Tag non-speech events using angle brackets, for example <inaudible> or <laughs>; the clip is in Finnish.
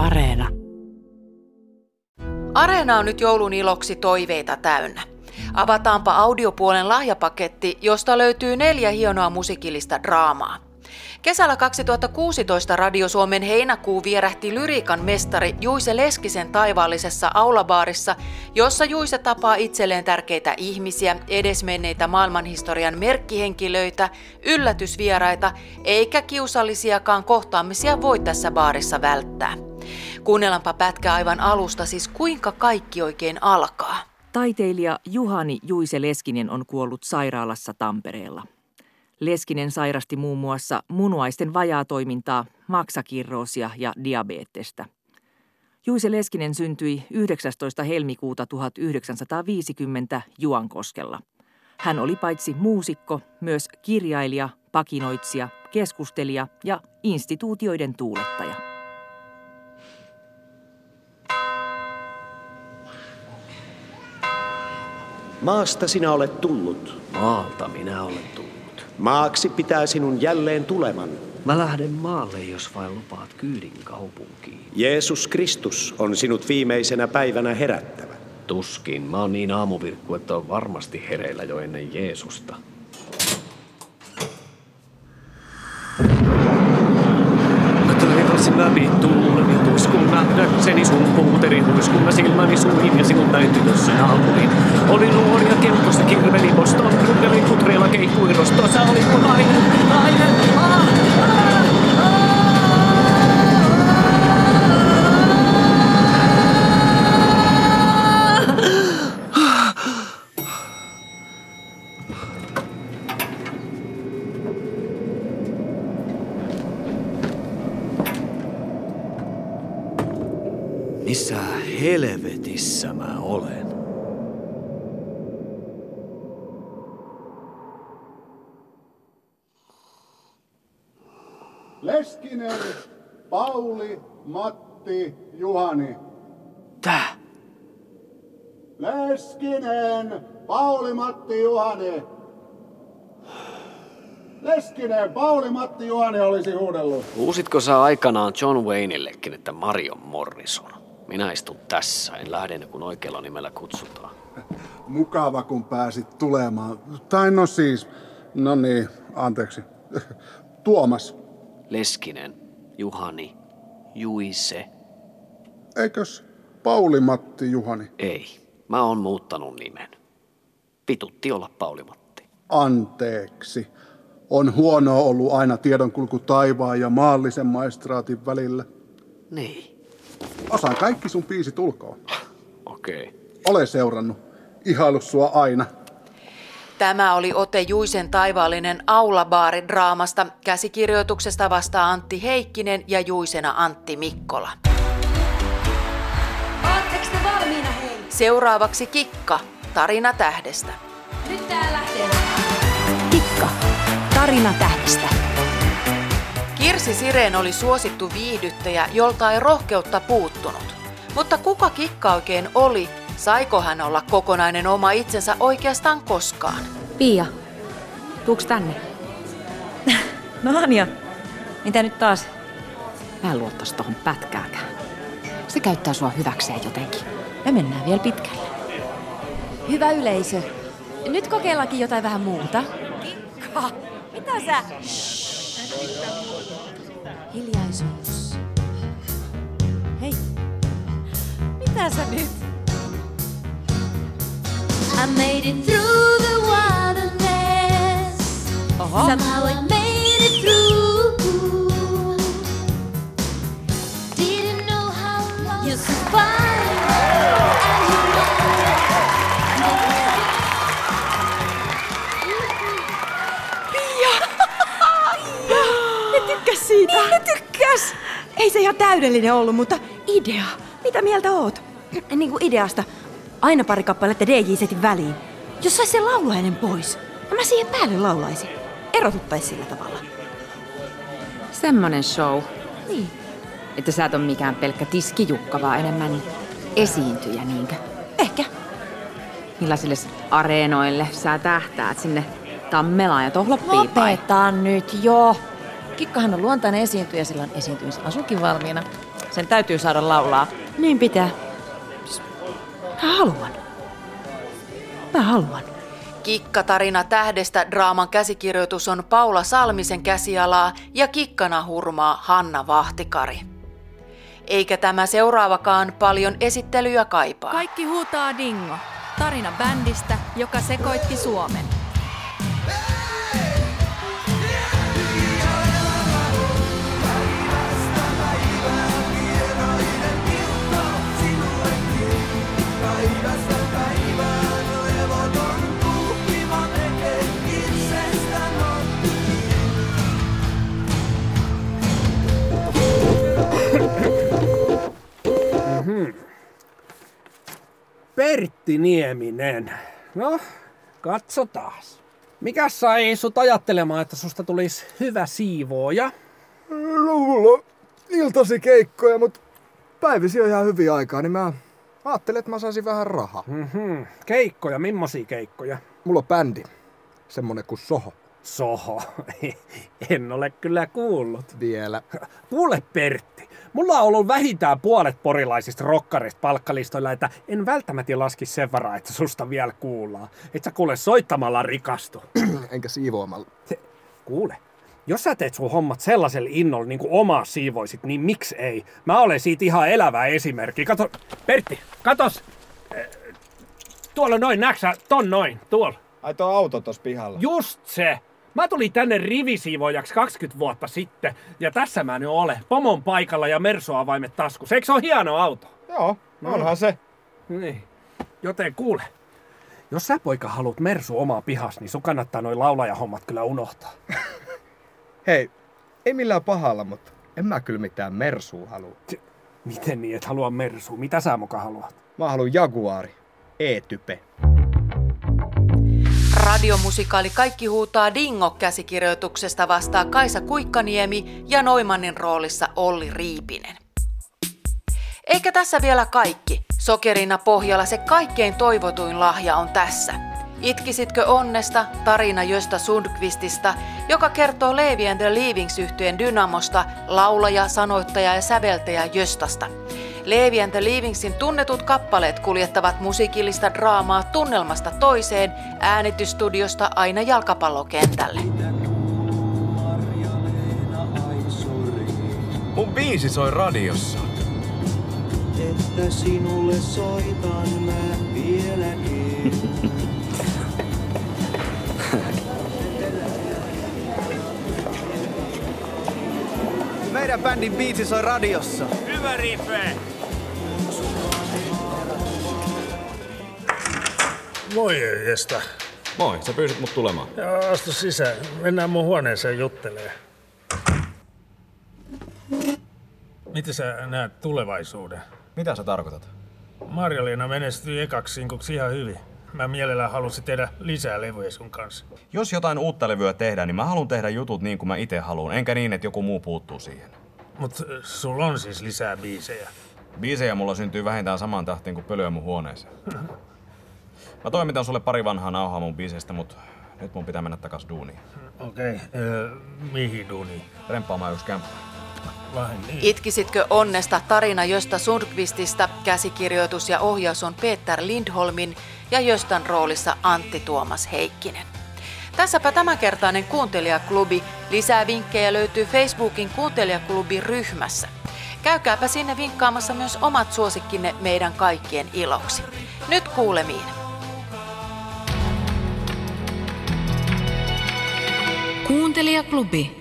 Areena. Areena on nyt joulun iloksi toiveita täynnä. Avataanpa audiopuolen lahjapaketti, josta löytyy neljä hienoa musiikillista draamaa. Kesällä 2016 Radio Suomen heinäkuu vierähti lyriikan mestari Juise Leskisen taivaallisessa aulabaarissa, jossa Juise tapaa itselleen tärkeitä ihmisiä, edesmenneitä maailmanhistorian merkkihenkilöitä, yllätysvieraita, eikä kiusallisiakaan kohtaamisia voi tässä baarissa välttää. Kuunnellaanpa pätkä aivan alusta siis kuinka kaikki oikein alkaa. Taiteilija Juhani Juise Leskinen on kuollut sairaalassa Tampereella. Leskinen sairasti muun muassa munuaisten vajaatoimintaa, maksakirroosia ja diabeettesta. Juise Leskinen syntyi 19. helmikuuta 1950 Juankoskella. Hän oli paitsi muusikko, myös kirjailija, pakinoitsija, keskustelija ja instituutioiden tuulettaja. Maasta sinä olet tullut. Maalta minä olen tullut. Maaksi pitää sinun jälleen tuleman. Mä lähden maalle, jos vain lupaat kyydin kaupunkiin. Jeesus Kristus on sinut viimeisenä päivänä herättävä. Tuskin. Mä oon niin aamuvirkku, että on varmasti hereillä jo ennen Jeesusta. Mä taivasin läpi tuulen ja tuiskun nähdäkseni sun puuteri huiskunna silmäni suihin ja sinut näin tytössä naapurin. Oli nuori ja kelpoista kirveli poston, rukkeli kutreilla keikkui rostossa, oli mun nainen, nainen, ah, ah, Missä helvetissä mä olen? Leskinen, Pauli, Matti, Juhani. Tää? Leskinen, Pauli, Matti, Juhani. Leskinen, Pauli, Matti, Juhani olisi huudellut. Uusitko sä aikanaan John Wayneillekin, että Marion Morrison? Minä istun tässä, en lähde ennen kuin oikealla nimellä kutsutaan. Mukava, kun pääsit tulemaan. Tai no siis, no niin, anteeksi. Tuomas, Leskinen, Juhani, Juise. eikös Pauli, Matti, Juhani? Ei, mä oon muuttanut nimen. Vitutti olla Pauli Matti. Anteeksi. On huonoa ollut aina tiedonkulku taivaan ja maallisen maistraatin välillä. Niin, Osaan kaikki sun biisit ulkoa. okei. Okay. Ole seurannut. Ihailu sua aina. Tämä oli ote Juisen taivaallinen aulabaari-draamasta. Käsikirjoituksesta vastaa Antti Heikkinen ja Juisena Antti Mikkola. Te valmiina hei? Seuraavaksi Kikka, tarina tähdestä. Nyt tää lähtee. Kikka. Tarina tähdestä. Kirsi Sireen oli suosittu viihdyttäjä, jolta ei rohkeutta puuttunut. Mutta kuka Kikka oikein oli? Saiko hän olla kokonainen oma itsensä oikeastaan koskaan? Pia, tuuks tänne? <laughs> no Anja, mitä nyt taas? Mä en luottais tohon pätkääkään. Se käyttää sua hyväkseen jotenkin. Me mennään vielä pitkälle. Hyvä yleisö. Nyt kokeillaankin jotain vähän muuta. Kikka, mitä sä? Hiljaisuus. Hei, mitä sä nyt? I made it through the wilderness. Oho. Somehow I made it through. Ihan täydellinen ollut, mutta idea. Mitä mieltä oot? Niin kuin ideasta. Aina pari kappaletta DJ-setin väliin. Jos sais sen lauluäänen pois, ja mä siihen päälle laulaisin. Erotuttais sillä tavalla. Semmonen show. Niin. Että sä et ole mikään pelkkä tiskijukka, vaan enemmän esiintyjä, niinkö? Ehkä. Millaisille areenoille sä tähtäät sinne Tammelaan ja Tohloppiin vai? Lopeta nyt jo. Kikkahan on luontainen esiintyjä, sillä on esiintymisasukin valmiina. Sen täytyy saada laulaa. Niin pitää. Mä haluan. Mä haluan. Kikkatarina tähdestä draaman käsikirjoitus on Paula Salmisen käsialaa ja kikkana hurmaa Hanna Vahtikari. Eikä tämä seuraavakaan paljon esittelyä kaipaa. Kaikki huutaa Dingo. Tarina bändistä, joka sekoitti Suomen. Pertti Nieminen. No, katsotaan. Mikä sai sut ajattelemaan, että susta tulisi hyvä siivooja? On iltasi keikkoja, mutta päivisi on ihan hyviä aikaa, niin mä ajattelin, että mä saisin vähän rahaa. Mhm. Keikkoja, millaisia keikkoja? Mulla on bändi. Semmonen kuin Soho. Soho. <laughs> En ole kyllä kuullut. Vielä. Kuule Pertti, mulla on ollut vähintään puolet porilaisista rokkareista palkkalistoilla, että en välttämättä laski sen varaa, että susta vielä kuullaan. Et sä kuule soittamalla rikastu. <clears throat> Enkä siivoamalla. Se, kuule, jos sä teet sun hommat sellaisella innolla niin kuin omaa siivoisit, niin miksi ei? Mä olen siitä ihan elävä esimerkki. Kato, Pertti, katos. Eh, Tuolla noin, näksä, ton noin, tuolla. Ai tuo auto tossa pihalla. Just se. Mä tulin tänne rivisiivojaksi 20 vuotta sitten, ja tässä mä nyt olen. Pomon paikalla ja Merso-avaimet taskussa. Eikö se ole hieno auto? Joo, onhan se. Niin. Joten kuule, jos sä poika haluat Mersu omaa pihas, niin sun kannattaa noin laulajahommat kyllä unohtaa. <laughs> Hei, ei millään pahalla, mutta en mä kyllä mitään Mersua halua. Miten niin, et halua Mersu? Mitä sä muka haluat? Mä haluan Jaguari. E-type. Radiomusikaali Kaikki huutaa Dingo-käsikirjoituksesta vastaa Kaisa Kuikkaniemi ja Noimannin roolissa Olli Riipinen. Eikä tässä vielä kaikki. Sokerina pohjalla se kaikkein toivotuin lahja on tässä. Itkisitkö onnesta, tarina Josta Sundqvistista, joka kertoo Levi and the Leavings yhtyeen dynamosta, laulaja, sanoittaja ja säveltäjä Jöstasta. Levi and the Leavingsin tunnetut kappaleet kuljettavat musiikillista draamaa tunnelmasta toiseen, äänitystudiosta aina jalkapallokentälle. Mun biisi soi radiossa. Että sinulle soitan mä vieläkin. Meidän bändin biisi soi radiossa. Hyvä Rife! Moi Jesta. Moi, sä pyysit mut tulemaan. Ja astu sisään. Mennään mun huoneeseen juttelee. Miten sä näet tulevaisuuden? Mitä sä tarkoitat? Marjaliina menestyi ekaksi sinkuksi ihan hyvin. Mä mielellään halusin tehdä lisää levyjä sun kanssa. Jos jotain uutta levyä tehdään, niin mä haluan tehdä jutut niin kuin mä itse haluan, enkä niin, että joku muu puuttuu siihen. Mut äh, sulla on siis lisää biisejä. Biisejä mulla syntyy vähintään samaan tahtiin kuin pölyä mun huoneeseen. <laughs> Mä toimitan sulle pari vanhaa nauhaa mun biiseistä, mut nyt mun pitää mennä takas duuniin. Okei, okay, äh, mihin duuniin? Remppaamaan yksi kämppä. Niin? Itkisitkö onnesta tarina Josta Sundqvistista, käsikirjoitus ja ohjaus on Peter Lindholmin ja Jostan roolissa Antti Tuomas Heikkinen. Tässäpä tämänkertainen kuuntelijaklubi. Lisää vinkkejä löytyy Facebookin kuuntelijaklubi ryhmässä. Käykääpä sinne vinkkaamassa myös omat suosikkinne meidän kaikkien iloksi. Nyt kuulemiin. Kuuntelijaklubi.